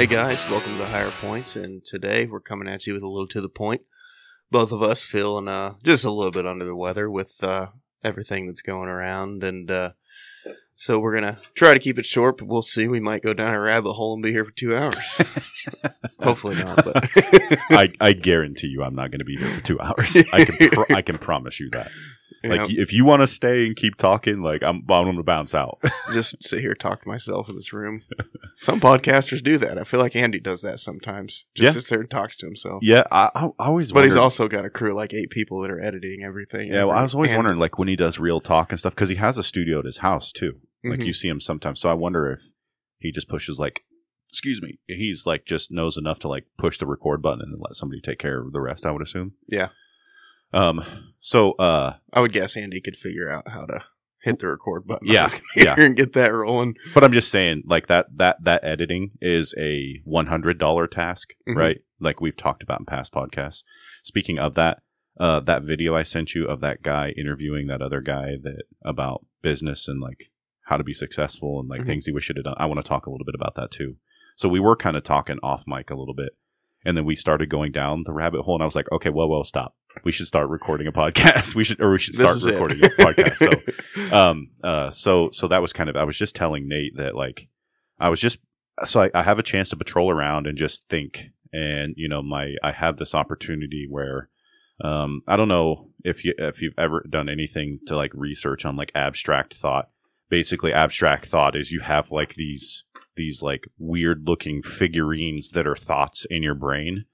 Hey guys, welcome to the Higher Points, and today we're coming at you with a little to the point. Both of us feeling uh, just a little bit under the weather with uh, everything that's going around, and uh, so we're gonna try to keep it short. But we'll see. We might go down a rabbit hole and be here for two hours. Hopefully not. But I, I guarantee you, I'm not going to be here for two hours. I can pro- I can promise you that. Like, you if you want to stay and keep talking, like I'm, I'm going to bounce out. just sit here talk to myself in this room. Some podcasters do that. I feel like Andy does that sometimes. Just Yeah. sits there and talks to himself. yeah, I, I always. But he's also got a crew of like eight people that are editing everything. Yeah, well, I was always And- wondering, like, when he does real talk and stuff, because he has a studio at his house too. Like, Mhm. you see him sometimes. So I wonder if he just pushes like, excuse me, he's like just knows enough to like push the record button and let somebody take care of the rest. I would assume. Yeah. Um. So, uh, I would guess Andy could figure out how to hit the record button. Yeah, yeah. and get that rolling. but I'm just saying, like that that that editing is a one hundred dollar task, Mhm. right? Like we've talked about in past podcasts. Speaking of that, uh, that video I sent you of that guy interviewing that other guy that about business and like how to be successful and like Mhm. things he wish he'd have done. I want to talk a little bit about that too. So we were kind of talking off mic a little bit, and then we started going down the rabbit hole, and I was like, okay, well, well, stop. We should start recording a podcast. We should, or we should start is it. recording a podcast. So um uh so so that was kind of i was just telling nate that like i was just so I, I have a chance to patrol around and just think and you know my i have this opportunity where um i don't know if you if you've ever done anything to like research on like abstract thought basically abstract thought is you have like these these like weird looking figurines that are thoughts in your brain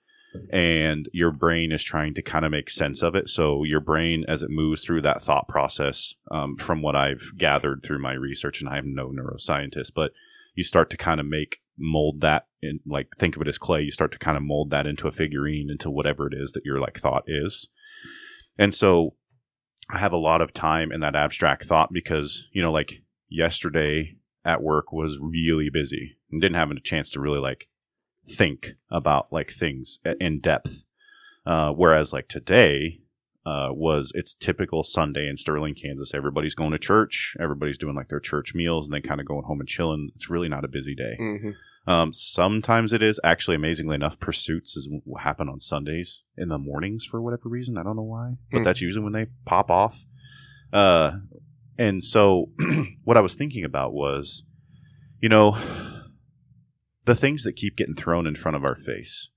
and your brain is trying to kind of make sense of it. So your brain, as it moves through that thought process, um, from what I've gathered through my research, and I am no neuroscientist, but you start to kind of make mold that in like think of it as clay. You start to kind of mold that into a figurine, into whatever it is that your like thought is. And so I have a lot of time in that abstract thought because you know, like yesterday at work was really busy and didn't have a chance to really like think about like things in depth. Uh, whereas like today uh, was it's typical Sunday in Sterling, Kansas. Everybody's going to church. Everybody's doing like their church meals and then kind of going home and chilling. It's really not a busy day. hmm Um, sometimes it is actually amazingly enough. Pursuits is what happen on Sundays in the mornings for whatever reason. I don't know why, but Hmm. that's usually when they pop off. Uh, and so what I was thinking about was, you know, the things that keep getting thrown in front of our face,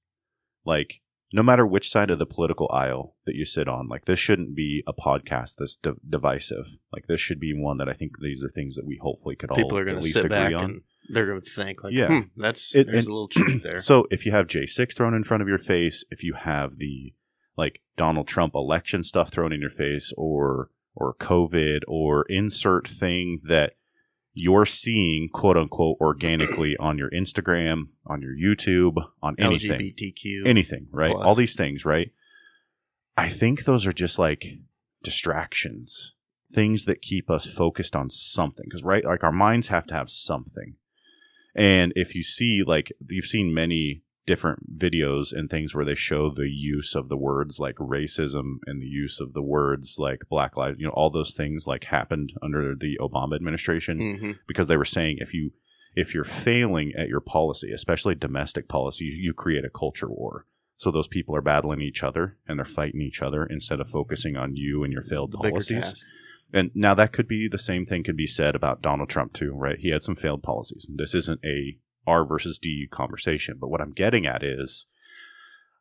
like no matter which side of the political aisle that you sit on, like this shouldn't be a podcast that's di- divisive. Like this should be one that I think these are things that we hopefully could all. People all are going at to least sit agree back on. and they're going to think like, Yeah. hmm, that's It- there's and- a little truth there. So if you have J6 thrown in front of your face, if you have the like Donald Trump election stuff thrown in your face or or COVID or insert thing that you're seeing quote unquote organically on your Instagram, on your YouTube, on anything. LGBTQ. Anything, right? plus. All these things, right? I think those are just like distractions. Things that keep us focused on something. Because, right, like our minds have to have something. And if you see, like, you've seen many different videos and things where they show the use of the words like racism and the use of the words like black lives, you know, all those things like happened under the Obama administration hmm because they were saying if you if you're failing at your policy, especially domestic policy, you, you create a culture war. So those people are battling each other and they're fighting each other instead of focusing on you and your failed The policies. And now that could be the same thing could be said about Donald Trump too, right? He had some failed policies. This isn't a R versus D conversation, but what I'm getting at is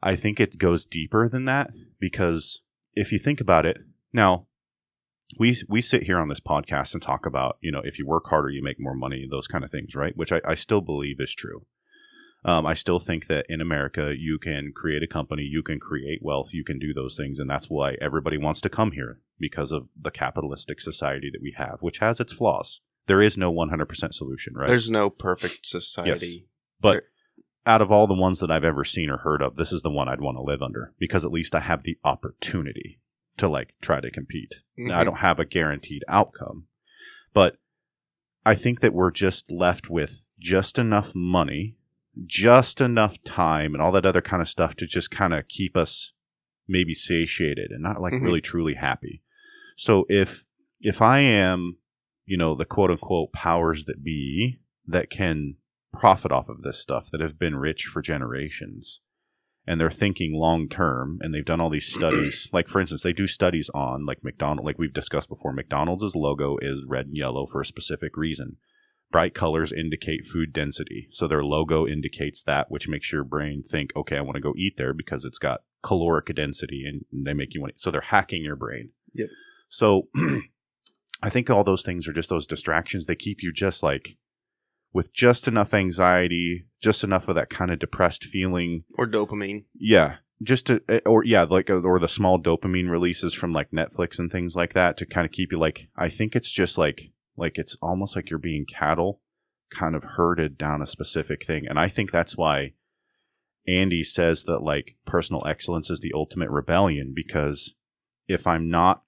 I think it goes deeper than that because if you think about it, now we we sit here on this podcast and talk about, you know, if you work harder, you make more money, those kind of things, right? Which I, I still believe is true. Um, I still think that in America, you can create a company, you can create wealth, you can do those things, and that's why everybody wants to come here because of the capitalistic society that we have, which has its flaws. There is no 100% solution, right? There's no perfect society. Yes. but out of all the ones that I've ever seen or heard of, this is the one I'd want to live under because at least I have the opportunity to like try to compete. Now, I Mhm. don't have a guaranteed outcome, but I think that we're just left with just enough money, just enough time, and all that other kind of stuff to just kind of keep us maybe satiated and not like Mhm. really truly happy. So if if I am, you know, the quote unquote powers that be that can profit off of this stuff that have been rich for generations. And they're thinking long term and they've done all these studies. Like for instance they do studies on like mcdonald like we've discussed before mcdonald's logo is red and yellow for a specific reason. Bright colors indicate food density. So their logo indicates that which makes your brain think okay i want to go eat there because it's got caloric density and they make you want so they're hacking your brain. Yep. so i think all those things are just those distractions they keep you just like with just enough anxiety just enough of that kind of depressed feeling Or dopamine. yeah, just to eh, or yeah, like or the small dopamine releases from like Netflix and things like that to kind of keep you like I think it's just like like it's almost like you're being cattle kind of herded down a specific thing. And I think that's why Andy says that like personal excellence is the ultimate rebellion because if I'm not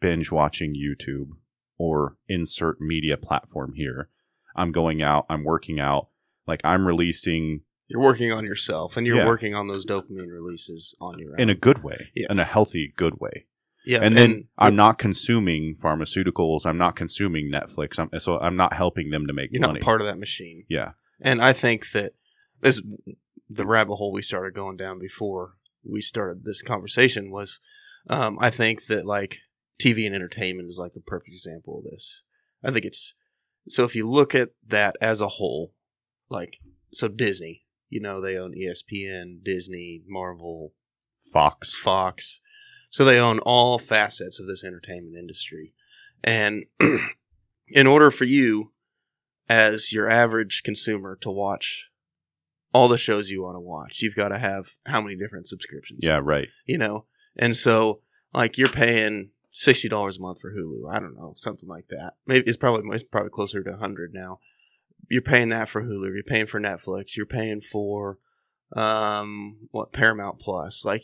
binge watching YouTube or insert media platform here, I'm going out, I'm working out, like I'm releasing You're working on yourself, and you're Yeah. working on those dopamine releases on your own. in a good way, Yes. in a healthy, good way. yeah, and then I'm not consuming pharmaceuticals. I'm not consuming Netflix. I'm, so I'm not helping them to make you're money. not part of that machine. yeah, And I think that this the rabbit hole we started going down before we started this conversation was um, I think that like TV and entertainment is like the perfect example of this. I think it's so if you look at that as a whole, like so Disney, you know, they own ESPN, Disney, Marvel, Fox. Fox. So they own all facets of this entertainment industry. And in order for you, as your average consumer, to watch all the shows you want to watch, you've got to have how many different subscriptions? Yeah, right. You know? And so, like, you're paying $60 a month for Hulu. I don't know, something like that. Maybe it's probably, it's probably closer to 100 now. You're paying that for Hulu. You're paying for Netflix. You're paying for, um, what, Paramount Plus. Like,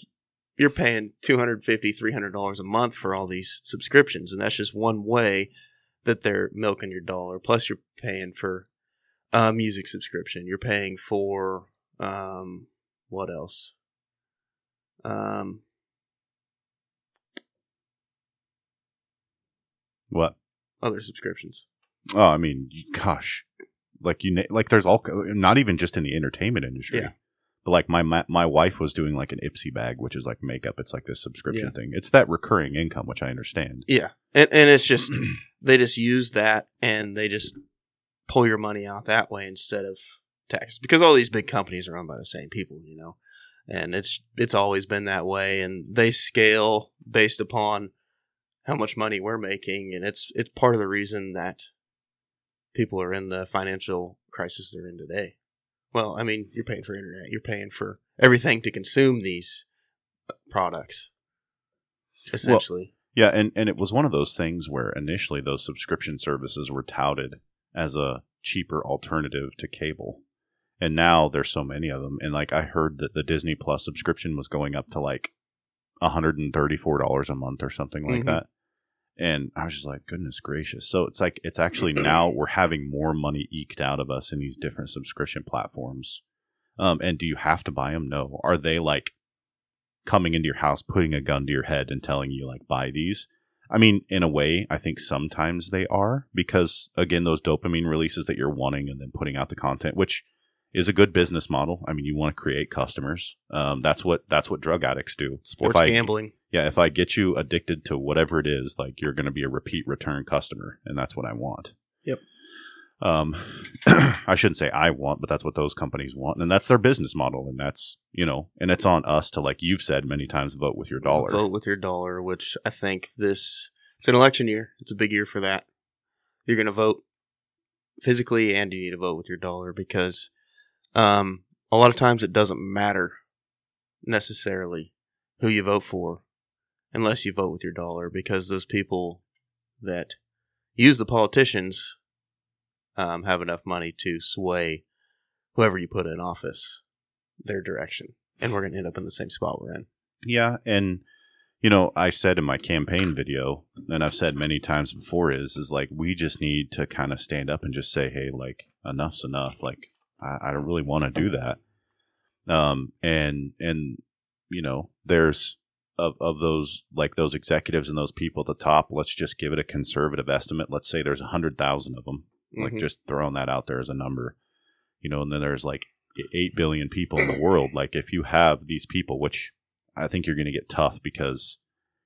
you're paying 250 $300 a month for all these subscriptions and that's just one way that they're milking your dollar plus you're paying for a music subscription you're paying for um what else um What? other subscriptions Oh, I mean, gosh, like you, like there's all, not even just in the entertainment industry. Yeah. But like my, my my wife was doing like an Ipsy bag, which is like makeup. It's like this subscription Yeah. thing. It's that recurring income, which I understand. yeah and and it's just they just use that and they just pull your money out that way instead of taxes because all these big companies are owned by the same people you know and it's it's always been that way and they scale based upon how much money we're making and it's it's part of the reason that people are in the financial crisis they're in today well i mean you're paying for internet you're paying for everything to consume these uh, products essentially Yeah, and and it was one of those things where initially those subscription services were touted as a cheaper alternative to cable. And now there's so many of them and like I heard that the Disney Plus subscription was going up to like $134 a month or something like Mhm. that. And I was just like, goodness gracious. So it's like it's actually now we're having more money eked out of us in these different subscription platforms. Um, and do you have to buy them? No. Are they like coming into your house, putting a gun to your head, and telling you like buy these? I mean, in a way, I think sometimes they are because again, those dopamine releases that you're wanting and then putting out the content, which is a good business model. I mean, you want to create customers. Um, that's what that's what drug addicts do. sports I- gambling yeah, if I get you addicted to whatever it is, like you're going to be a repeat return customer, and that's what I want. Yep. Um, I shouldn't say I want, but that's what those companies want, and that's their business model, and that's you know, and it's on us to, like you've said many times, vote with your dollar. Vote with your dollar, which I think this it's an election year. It's a big year for that. You're going to vote physically, and you need to vote with your dollar because um, a lot of times it doesn't matter necessarily who you vote for unless you vote with your dollar because those people that use the politicians um, have enough money to sway whoever you put in office their direction and we're going to end up in the same spot we're in Yeah, and you know, I said in my campaign video, and I've said many times before, is is like we just need to kind of stand up and just say, hey, like enough's enough. Like I, I don't really want to do that. Um, and and you know, there's of of those like those executives and those people at the top. Let's just give it a conservative estimate. Let's say there's a hundred thousand of them. Like Mhm. just throwing that out there as a number. you know, and then there's like eight billion people in the world. Like if you have these people, which I think you're going to get tough because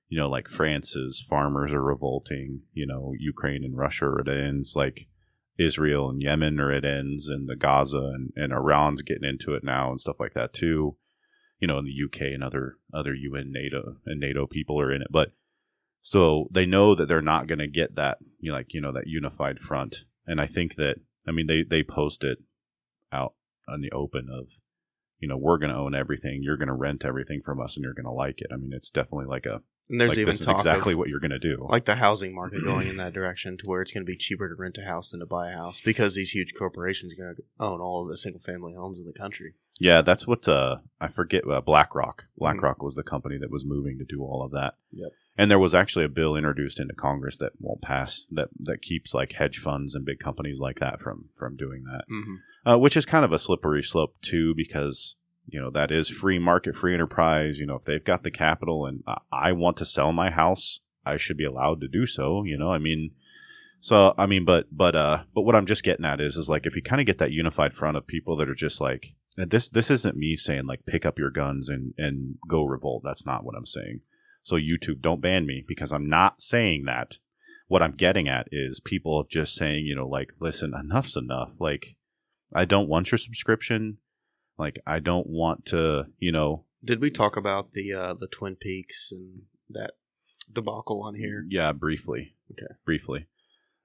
you know, like France's farmers are revolting. You know, Ukraine and Russia are at ends. Like Israel and Yemen are at ends, and the Gaza and, and Iran's getting into it now and stuff like that too. You know, in the UK and other other UN NATO and NATO people are in it, but so they know that they're not going to get that, you know, like you know, that unified front. And I think that I mean they they post it out on the open of, you know, we're going to own everything, you're going to rent everything from us, and you're going to like it. I mean, it's definitely like a And there's like even this is exactly of what you're going to do. like the housing market going in that direction to where it's going to be cheaper to rent a house than to buy a house because these huge corporations are going to own all of the single family homes in the country. Yeah, that's what uh, I forget. Uh, BlackRock. BlackRock was the company that was moving to do all of that. Yep. And there was actually a bill introduced into Congress that won't pass that that keeps like hedge funds and big companies like that from from doing that, Mm-hmm. uh, which is kind of a slippery slope too, because you know that is free market, free enterprise. You know, if they've got the capital and I- want to sell my house, I should be allowed to do so. You know, I mean. So I mean, but but uh, but what I'm just getting at is is like if you kind of get that unified front of people that are just like this this isn't me saying like pick up your guns and and go revolt. That's not what I'm saying. So YouTube, don't ban me because I'm not saying that. What I'm getting at is people of just saying, you know, like listen, enough's enough. Like I don't want your subscription. Like I don't want to, you know, Did we talk about the uh, the Twin Peaks and that debacle on here? Yeah, briefly. Okay. Briefly.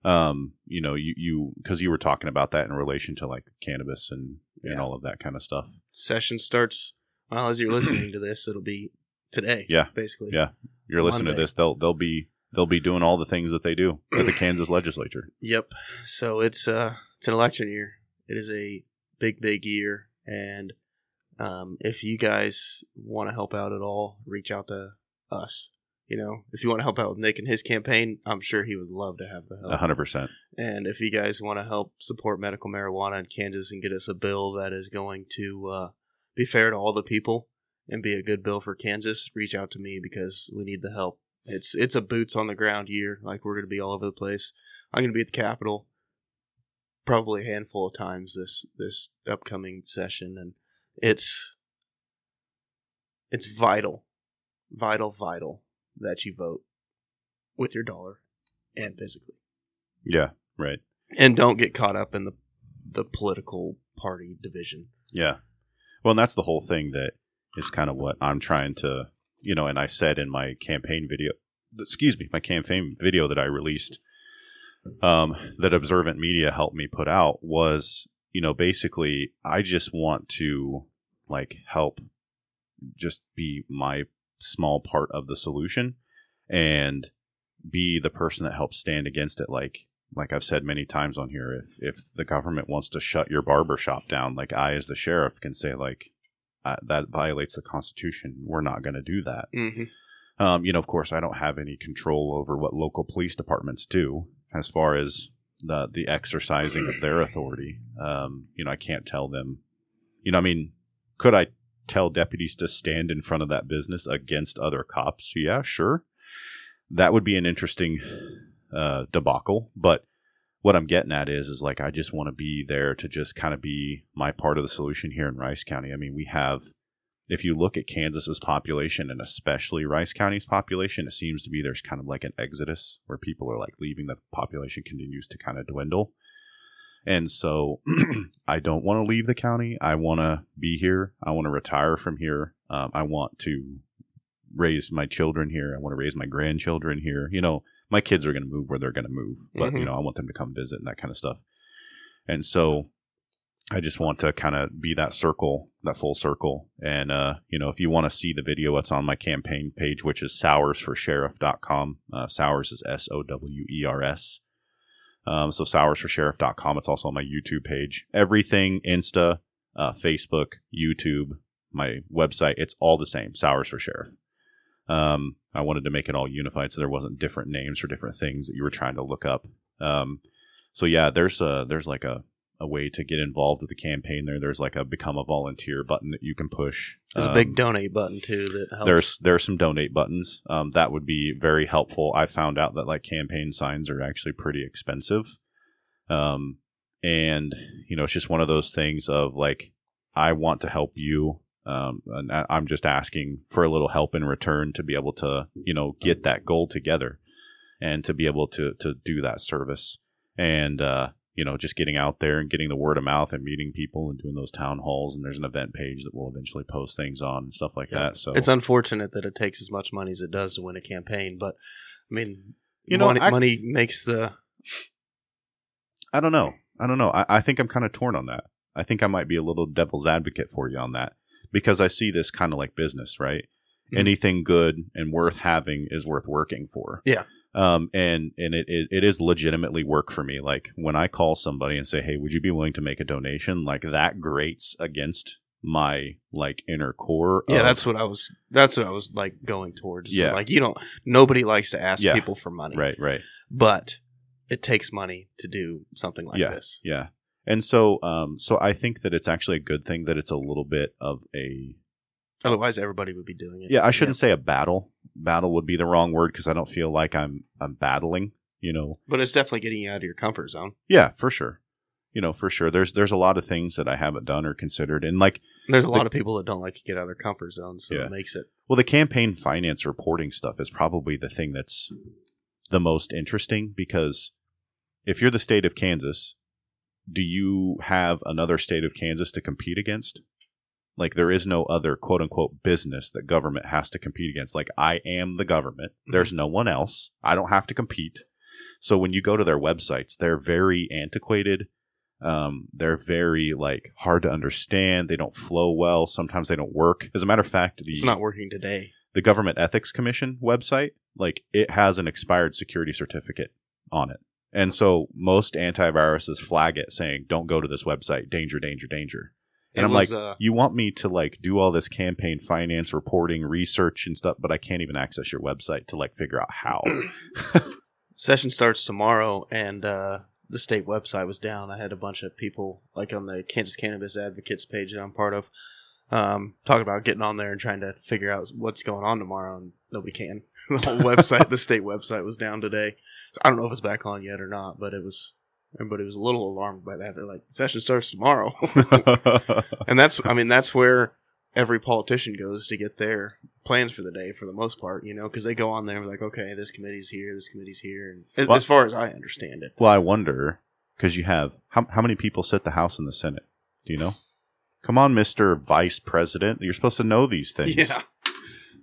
Um, you know, you you because you were talking about that in relation to like cannabis and and all of that kind of stuff. Session starts. Well, as you're listening to this, it'll be today. Yeah. basically. Yeah. You're listening Monday. to this, they'll they'll be they'll be doing all the things that they do at the Kansas legislature. Yep. So it's uh it's an election year. It is a big big year, and um, if you guys want to help out at all, reach out to us. You know, if you want to help out with Nick and his campaign, I'm sure he would love to have the help. A hundred percent. And if you guys want to help support medical marijuana in Kansas and get us a bill that is going to uh, be fair to all the people and be a good bill for Kansas, reach out to me because we need the help. It's it's a boots on the ground year. Like we're going to be all over the place. I'm going to be at the Capitol probably a handful of times this this upcoming session, and it's it's vital, vital, vital that you vote with your dollar and physically Yeah. Right. and don't get caught up in the the political party division. Yeah. Well, and that's the whole thing that is kind of what I'm trying to, you know, and I said in my campaign video, excuse me, my campaign video that I released, um, that Observant Media helped me put out was, you know, basically, I just want to like help just be my small part of the solution and be the person that helps stand against it. Like, like I've said many times on here, if if the government wants to shut your barber shop down, like I as the sheriff can say, like uh, that violates the Constitution. We're not going to do that. Mm-hmm. Um, you know, of course, I don't have any control over what local police departments do as far as the the exercising of their authority. Um, you know, I can't tell them. You know, I mean, could I tell deputies to stand in front of that business against other cops? Yeah, sure. That would be an interesting uh, debacle. But what I'm getting at is, is like I just want to be there to just kind of be my part of the solution here in Rice County. I mean, we have if you look at Kansas's population and especially Rice County's population, it seems to be there's kind of like an exodus where people are like leaving. The population continues to kind of dwindle. And so I don't want to leave the county. I want to be here. I want to retire from here. Um, I want to raise my children here. I want to raise my grandchildren here. You know, my kids are going to move where they're going to move, but, you Mhm. know, I want them to come visit and that kind of stuff. And so I just want to kind of be that circle, that full circle. And, uh, you know, if you want to see the video, it's on my campaign page, which is sowersforsheriff.com. Uh, Sowers is S O W E R S. Um, so sowersforsheriff.com. It's also on my YouTube page. Everything, Insta, uh, Facebook, YouTube, my website, it's all the same. Sowers for Sheriff. Um, I wanted to make it all unified so there wasn't different names for different things that you were trying to look up. Um, so yeah, there's a, there's like a, a way to get involved with the campaign there. There's like a become a volunteer button that you can push. There's a Um, big donate button too that helps. there's there are some donate buttons um, that would be very helpful. I found out that like campaign signs are actually pretty expensive, um, and you know, it's just one of those things of like, I want to help you. Um, and I- I'm just asking for a little help in return to be able to, you know, get that goal together and to be able to, to do that service. And, uh, you know, just getting out there and getting the word of mouth and meeting people and doing those town halls. And there's an event page that we'll eventually post things on and stuff like Yeah. that. So It's unfortunate that it takes as much money as it does to win a campaign, but I mean, You know, money, I- money makes the I don't know. I don't know. I, I think I'm kind of torn on that. I think I might be a little devil's advocate for you on that because I see this kind of like business, right? Mhm. Anything good and worth having is worth working for. Yeah. Um, and and it, it, it is legitimately work for me. Like when I call somebody and say, "Hey, would you be willing to make a donation?" Like that grates against my like inner core. yeah. of- That's what I was. That's what I was like going towards. Yeah. like you don't. Nobody likes to ask Yeah. people for money, right, right. But it takes money to do something like Yeah. this. Yeah. And so, um, so I think that it's actually a good thing that it's a little bit of a Otherwise, everybody would be doing it. Yeah, I shouldn't say a battle. Battle would be the wrong word because I don't feel like I'm I'm battling. You know. but it's definitely getting you out of your comfort zone. Yeah, for sure. You know, for sure. There's there's a lot of things that I haven't done or considered, and like, There's a lot of people that don't like to get out of their comfort zone, so Yeah. it makes it. well, the campaign finance reporting stuff is probably the thing that's the most interesting because if you're the state of Kansas, do you have another state of Kansas to compete against? Like there is no other quote unquote business that government has to compete against. Like I am the government. There's no one else. I don't have to compete. So when you go to their websites, they're very antiquated. Um, they're very like hard to understand. They don't flow well. Sometimes they don't work. As a matter of fact, the It's not working today. the Government Ethics Commission website, like it has an expired security certificate on it. And so most antiviruses flag it saying, don't go to this website, danger, danger, danger. And It I'm was, like, uh, you want me to like do all this campaign finance reporting, research and stuff, but I can't even access your website to like figure out how. session starts tomorrow and uh, the state website was down. I had a bunch of people like on the kansas cannabis advocates page that i'm part of um, talking about getting on there and trying to figure out what's going on tomorrow and nobody can. The whole website the state website was down today. I don't know if it's back on yet or not but it was everybody was a little alarmed by that they're like session starts tomorrow and that's i mean that's where every politician goes to get their plans for the day for the most part you know because they go on there and be like okay this committee's here this committee's here and as, Well- as far as i understand it well, I wonder because you have how, how many people sit the House and the Senate? Do you know? Come on, Mister Vice President, you're supposed to know these things. yeah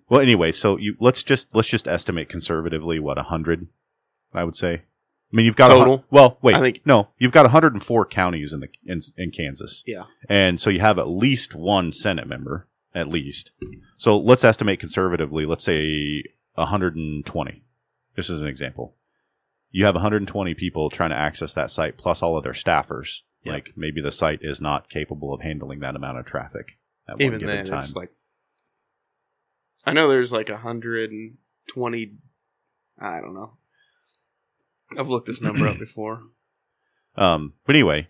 Well, anyway, so you let's just let's just estimate conservatively what a hundred, I would say. I mean, you've got a Total? well, wait, I think- no, you've got 104 counties in the in, in Kansas, yeah and so you have at least one Senate member, at least. So let's estimate conservatively. Let's say 120. This is an example. You have 120 people trying to access that site, plus all of their staffers. Yeah. Like maybe the site is not capable of handling that amount of traffic at one even given then time. it's like i know there's like 120 i don't know i've looked this number up before Um, but anyway,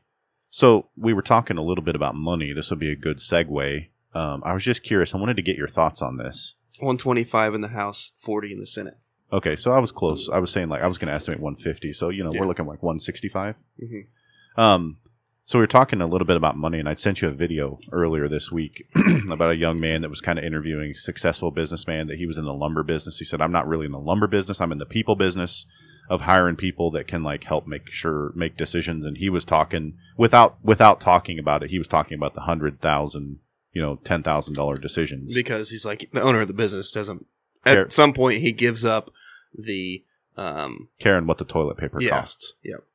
so we were talking a little bit about money. This will be a good segue. Um, I was just curious. I wanted to get your thoughts on this. 125 in the house 40 in the senate Okay, so I was close. I was saying like I was going to estimate 150. So you know Yeah. we're looking like 165. hmm Um, so we were talking a little bit about money, and I'd sent you a video earlier this week about a young man that was kind of interviewing a successful businessman that he was in the lumber business. He said, "I'm not really in the lumber business. I'm in the people business of hiring people that can like help make sure make decisions." And he was talking without without talking about it. He was talking about the hundred thousand, you know, ten thousand dollar decisions. because he's like the owner of the business doesn't Care- at some point he gives up the um Caring what the toilet paper costs. Yeah. costs.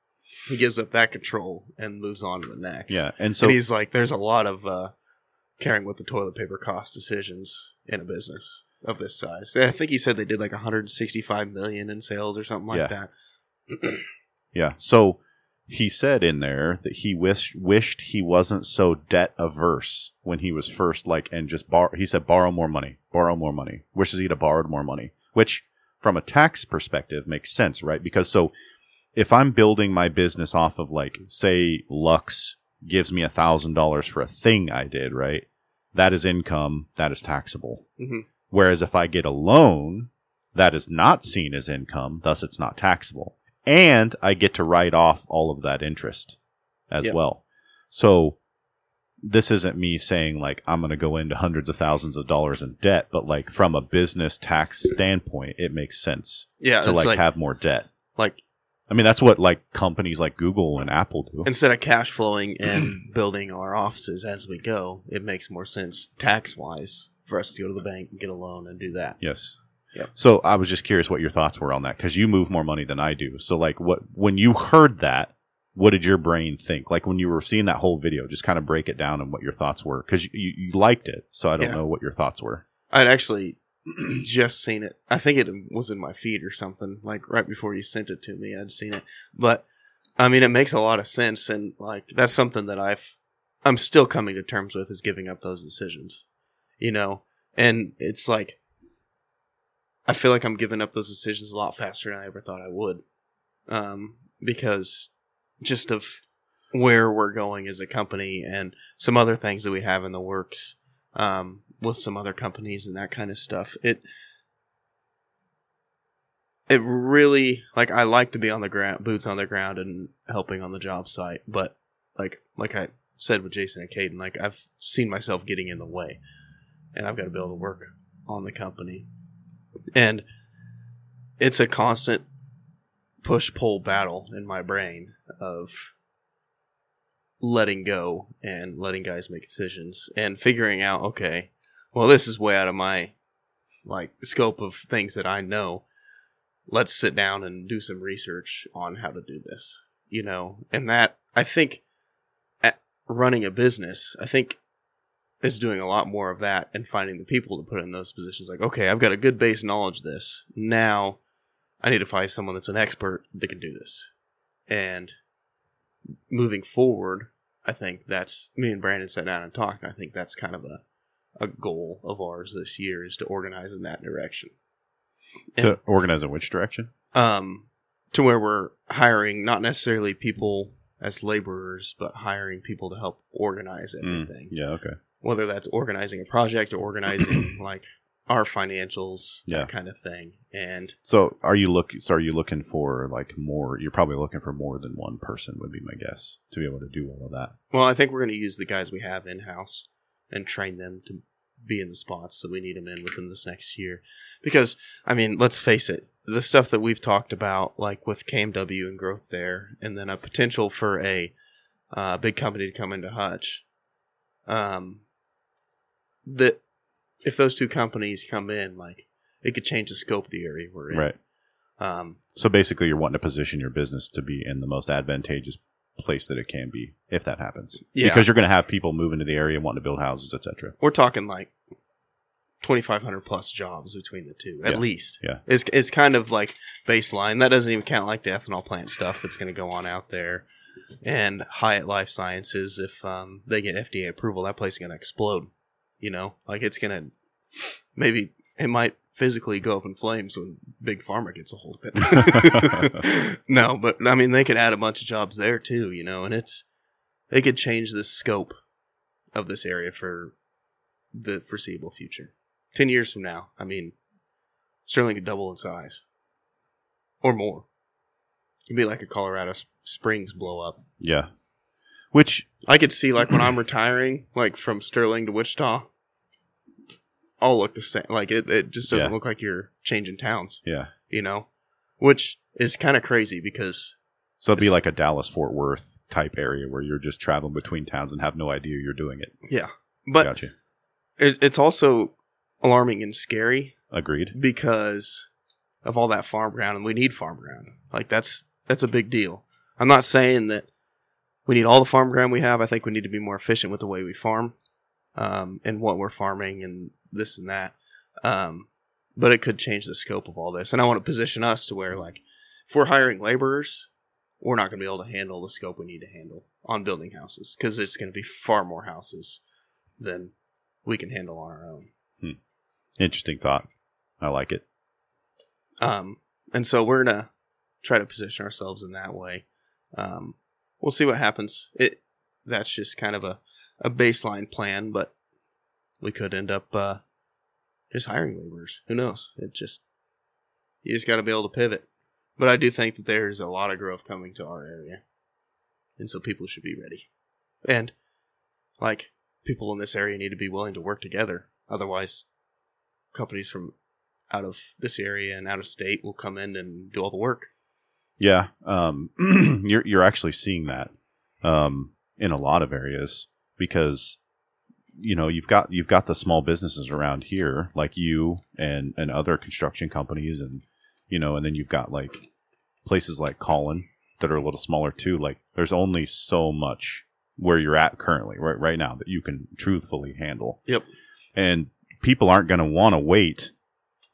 he gives up that control and moves on to the next Yeah, and so and he's like there's a lot of uh caring what the toilet paper costs decisions in a business of this size i think he said they did like 165 million in sales or something like Yeah. that Yeah. So he said in there that he wish, wished he wasn't so debt averse when he was first like and just borrow. He said borrow more money, borrow more money. Wishes he'd have borrowed more money, which from a tax perspective makes sense, right? Because so if I'm building my business off of like say Lux gives me a thousand dollars for a thing I did, right? That is income. That is taxable. Mhm. Whereas if I get a loan, that is not seen as income, thus it's not taxable. And I get to write off all of that interest as Yep. well. So this isn't me saying like I'm going to go into hundreds of thousands of dollars in debt, but like from a business tax standpoint, it makes sense Yeah, to like, like have more debt. like I mean, that's what like companies like Google and Apple do. instead of cash flowing and building our offices as we go, it makes more sense tax wise for us to go to the bank and get a loan and do that. Yes. Yep. So I was just curious what your thoughts were on that because you move more money than I do. So like, what when you heard that, what did your brain think? Like when you were seeing that whole video, just kind of break it down and what your thoughts were because you, you, liked it. So I don't Yeah. know what your thoughts were. I'd actually just seen it. I think it was in my feed or something, like right before you sent it to me. I'd seen it, but I mean, it makes a lot of sense, and like that's something that I've I'm still coming to terms with is giving up those decisions, you know. And it's like I feel like I'm giving up those decisions a lot faster than I ever thought I would, um, because just of where we're going as a company and some other things that we have in the works um, with some other companies and that kind of stuff. It it really like I like to be on the ground, boots on the ground, and helping on the job site. But like like I said with Jason and Caden, like I've seen myself getting in the way, and I've got to be able to work on the company, and it's a constant push pull battle in my brain of letting go and letting guys make decisions and figuring out okay well this is way out of my like scope of things that i know. Let's sit down and do some research on how to do this you know? And that i think running a business i think is doing a lot more of that and finding the people to put in those positions like okay i've got a good base knowledge of this now i need to find someone that's an expert that can do this and moving forward i think that's me and brandon sat down and talked and i think that's kind of a, a goal of ours this year is to organize in that direction to organize in which direction? um, to where we're hiring not necessarily people as laborers, but hiring people to help organize Mm, everything. yeah. Okay. Whether that's organizing a project or organizing like our financials, Yeah. that kind of thing. And So are you look? So are you looking for like more? You're probably looking for more than one person, would be my guess, to be able to do all of that. well, I think we're going to use the guys we have in house and train them to be in the spots that we need them in within this next year. Because I mean, let's face it, the stuff that we've talked about, like with KMW and growth there, and then a potential for a uh, big company to come into Hutch, um, that if those two companies come in, like it could change the scope of the area we're in. Right. Um, So basically, you're wanting to position your business to be in the most advantageous place that it can be, if that happens. Yeah. Because you're going to have people move into the area, wanting to build houses, etc. we're talking like 2,500 plus jobs between the two, at Yeah. least. Yeah. It's, it's kind of like baseline. That doesn't even count like the ethanol plant stuff that's going to go on out there. And Hyatt Life Sciences, if um, they get FDA approval, that place is going to explode. You know, like it's going to maybe it might physically go up in flames when Big Pharma gets a hold of it. no, but I mean, they could add a bunch of jobs there too, you know, and it's, they could change the scope of this area for the foreseeable future. 10 years from now, I mean, Sterling could double in size or more. It'd be like a Colorado Springs blow up. Yeah. Which, I could see like when I'm retiring, like from Sterling to Wichita, all look the same. Like it, it just doesn't Yeah. look like you're changing towns, yeah. you know, which is kind of crazy because So it'd be like a Dallas Fort Worth type area where you're just traveling between towns and have no idea you're doing it. yeah, but gotcha. it, it's also alarming and scary Agreed. because of all that farm ground and we need farm ground. Like that's that's a big deal. I'm not saying that we need all the farm ground we have. I think we need to be more efficient with the way we farm um, and what we're farming and this and that. Um, but it could change the scope of all this. And I want to position us to where like if we're hiring laborers, we're not going to be able to handle the scope we need to handle on building houses because it's going to be far more houses than we can handle on our own. Interesting thought. I like it. Um, and so we're gonna try to position ourselves in that way. Um, we'll see what happens. It that's just kind of a, a baseline plan, but we could end up uh, just hiring laborers. Who knows? It just you just got to be able to pivot. But I do think that there's a lot of growth coming to our area. and so people should be ready. And like people in this area need to be willing to work together. Otherwise, companies from out of this area and out of state will come in and do all the work. Yeah, um, you're you're actually seeing that um, in a lot of areas because you know you've got you've got the small businesses around here like you and and other construction companies and you know and then you've got like places like Colin that are a little smaller too. Like there's only so much where you're at currently right right now that you can truthfully handle. Yep. And people aren't going to want to wait.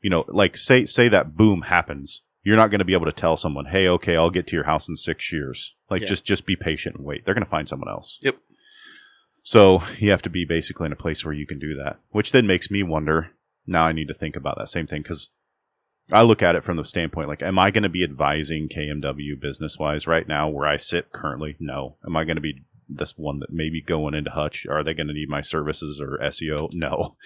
You know, like say say that boom happens you're not going to be able to tell someone, "Hey, okay, I'll get to your house in 6 years." Like Yeah. just just be patient and wait. They're going to find someone else. Yep. So, you have to be basically in a place where you can do that, which then makes me wonder, now I need to think about that same thing cuz I look at it from the standpoint like am I going to be advising KMW business-wise right now where I sit currently? No. Am I going to be this one that maybe going into Hutch? Are they going to need my services or SEO? No.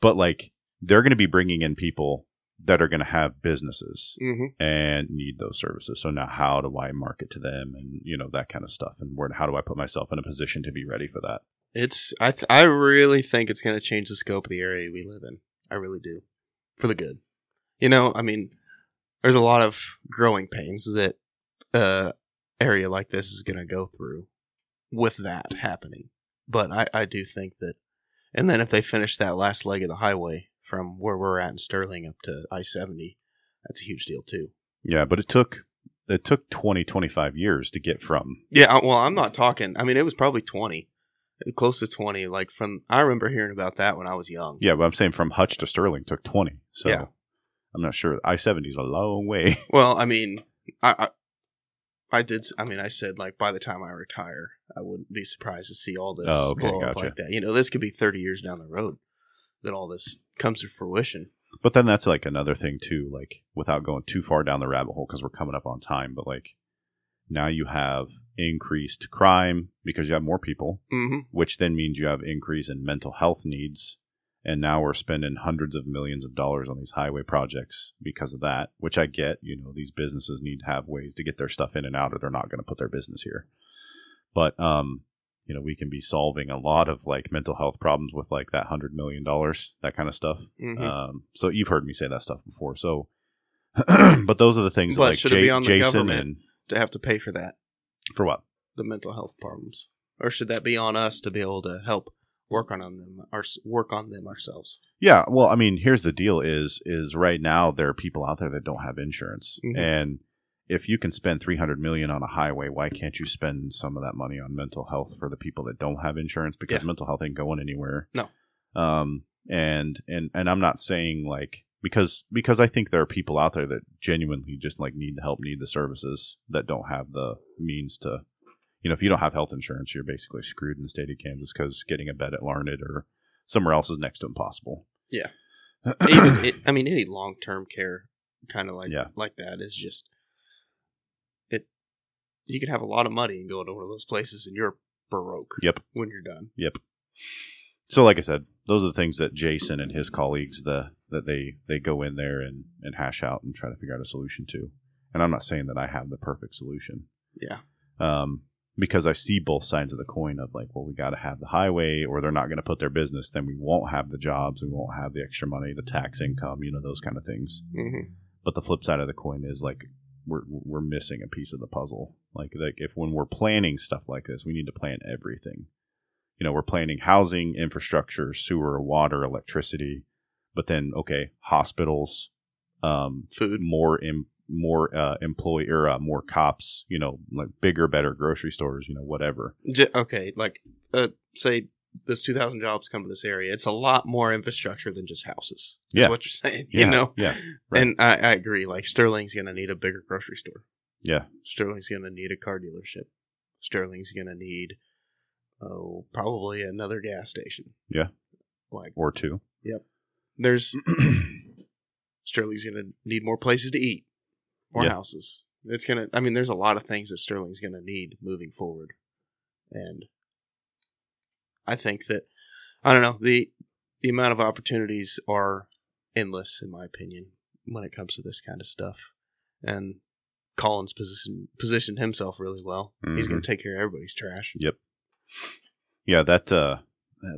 But like they're going to be bringing in people that are going to have businesses Mm-hmm. and need those services. So now how do I market to them and you know that kind of stuff and where how do I put myself in a position to be ready for that? It's I th- I really think it's going to change the scope of the area we live in. I really do, for the good. You know, I mean, there's a lot of growing pains that uh area like this is going to go through with that happening. But I I do think that, and then if they finish that last leg of the highway from where we're at in Sterling up to I seventy, that's a huge deal too. Yeah, but it took it took 20 25 years to get from Yeah, well, I'm not talking. I mean, it was probably twenty, close to twenty. Like from I remember hearing about that when I was young. Yeah, but I'm saying from Hutch to Sterling took 20. So Yeah. I'm not sure I-70 is a long way. Well, I mean, I, I I did. i mean, I said like by the time I retire, I wouldn't be surprised to see all this Oh, okay, blow up gotcha. like that. You know, this could be thirty years down the road that all this comes to fruition. But then that's like another thing too, like without going too far down the rabbit hole because we're coming up on time. But like now you have increased crime because you have more people, Mm-hmm. which then means you have increase in mental health needs. And now we're spending hundreds of millions of dollars on these highway projects because of that, which I get. You know, these businesses need to have ways to get their stuff in and out, or they're not going to put their business here. But um, you know, we can be solving a lot of like mental health problems with like that hundred million dollars, that kind of stuff. hmm Um, so you've heard me say that stuff before. So, but those are the things But that like should it be on the Jason government? and to have to pay for that, for what? the mental health problems, or should that be on us to be able to help work on them, or work on them ourselves? Yeah, well, I mean, here's the deal: is is right now there are people out there that don't have insurance, Mhm. and if you can spend three hundred million on a highway, why can't you spend some of that money on mental health for the people that don't have insurance? Because Yeah. mental health ain't going anywhere. No. Um, and and and I'm not saying like because because I think there are people out there that genuinely just like need the help, need the services that don't have the means to. You know, if you don't have health insurance, you're basically screwed in the state of Kansas because getting a bed at Larned or somewhere else is next to impossible. Yeah. Even it, I mean, any long term care kind of like Yeah. like that is just. You can have a lot of money and go to one of those places, and you're baroque. Yep. When you're done. Yep. So, like I said, those are the things that Jason and his colleagues the that they they go in there and and hash out and try to figure out a solution to. And I'm not saying that I have the perfect solution, Yeah. um, because I see both sides of the coin of like, well, we got to have the highway, or they're not going to put their business. Then we won't have the jobs, we won't have the extra money, the tax income, you know, those kind of things. hmm But the flip side of the coin is like we're we're missing a piece of the puzzle. Like like if when we're planning stuff like this, we need to plan everything. You know, we're planning housing, infrastructure, sewer, water, electricity, but then okay, hospitals, um, Food. more em- more uh, employee or uh, more cops. You know, like bigger, better grocery stores. You know, whatever. J- okay, like uh, say this two thousand jobs come to this area. It's a lot more infrastructure than just houses. Is Yeah. what you're saying. Yeah, You know. yeah, right. And I, I agree. Like Sterling's gonna need a bigger grocery store. yeah, Sterling's gonna need a car dealership. Sterling's gonna need oh probably another gas station. Yeah. Like or two. yep there's Sterling's gonna need more places to eat, more Yeah. houses. It's gonna. I mean, there's a lot of things that Sterling's gonna need moving forward, and I think that I don't know the the amount of opportunities are endless in my opinion when it comes to this kind of stuff, and Collins position positioned himself really well. He's going to take care of everybody's trash. Yep. Yeah, that uh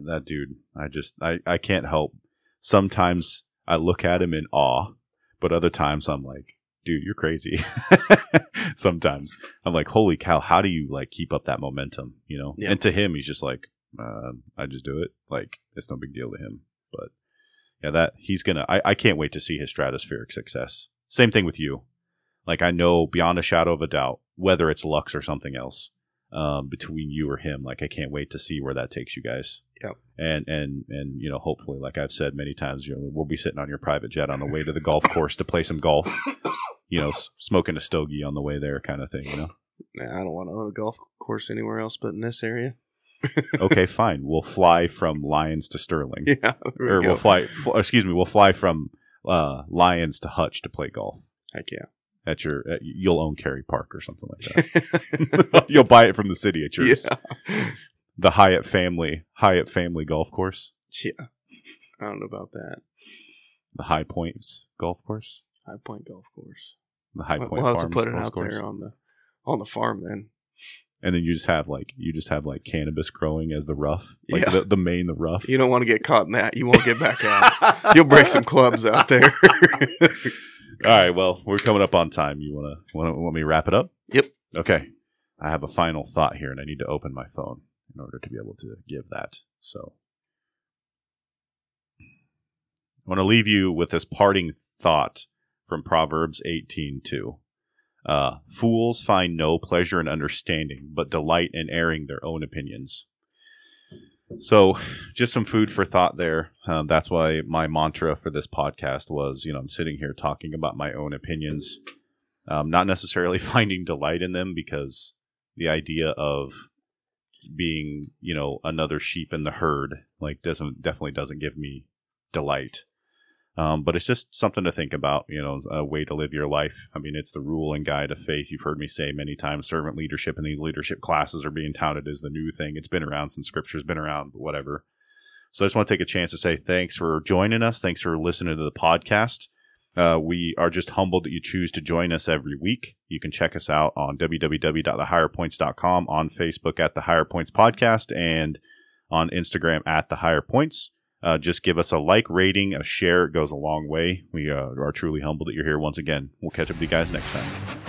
that- dude, I just I I can't help. Sometimes I look at him in awe, but other times I'm like, dude, you're crazy. Sometimes I'm like, holy cow, how do you like keep up that momentum, you know? Yeah. And to him, he's just like, uh, I just do it. Like it's no big deal to him. But yeah, that he's gonna. I, I can't wait to see his stratospheric success. Same thing with you. Like I know beyond a shadow of a doubt, whether it's Lux or something else, um, between you or him, like I can't wait to see where that takes you guys. Yep. And and and you know, hopefully, like I've said many times, you know, we'll be sitting on your private jet on the way to the golf course to play some golf. You know, s- smoking a stogie on the way there, kind of thing. You know. Nah, I don't want to own a golf course anywhere else but in this area. Okay, fine. We'll fly from Lyons to Sterling, Yeah, or go. we'll fly. F- excuse me, we'll fly from uh, Lyons to Hutch to play golf. Heck yeah. At your, at, you'll own Carey Park or something like that. you'll buy it from the city at yours. yeah. The Hyatt family, Hyatt family golf course, Yeah. I don't know about that. the High Points golf course, High Point Golf Course. the High Point we'll have to put it out course. there on the on the farm then. And then you just have like you just have like cannabis growing as the rough, like Yeah. the, the main the rough. You don't want to get caught in that. You won't get back out. You'll break some clubs out there. All right, well, we're coming up on time. You wanna want me to wrap it up? Yep. Okay. I have a final thought here, and I need to open my phone in order to be able to give that. So I want to leave you with this parting thought from Proverbs eighteen two. Uh, Fools find no pleasure in understanding, but delight in airing their own opinions. So, just some food for thought there. Um, that's why my mantra for this podcast was, you know, I'm sitting here talking about my own opinions, um, not necessarily finding delight in them because the idea of being, you know, another sheep in the herd, like, doesn't definitely doesn't give me delight. Um, but it's just something to think about, you know, a way to live your life. I mean, it's the rule and guide of faith. You've heard me say many times servant leadership and these leadership classes are being touted as the new thing. It's been around since scripture's been around, but whatever. So I just want to take a chance to say thanks for joining us. Thanks for listening to the podcast. Uh, we are just humbled that you choose to join us every week. You can check us out on www.thehigherpoints.com, on Facebook at the Higher Points Podcast, and on Instagram at the Higher Points. Uh, just give us a like, rating, a share. It goes a long way. We uh, are truly humbled that you're here once again. We'll catch up with you guys next time.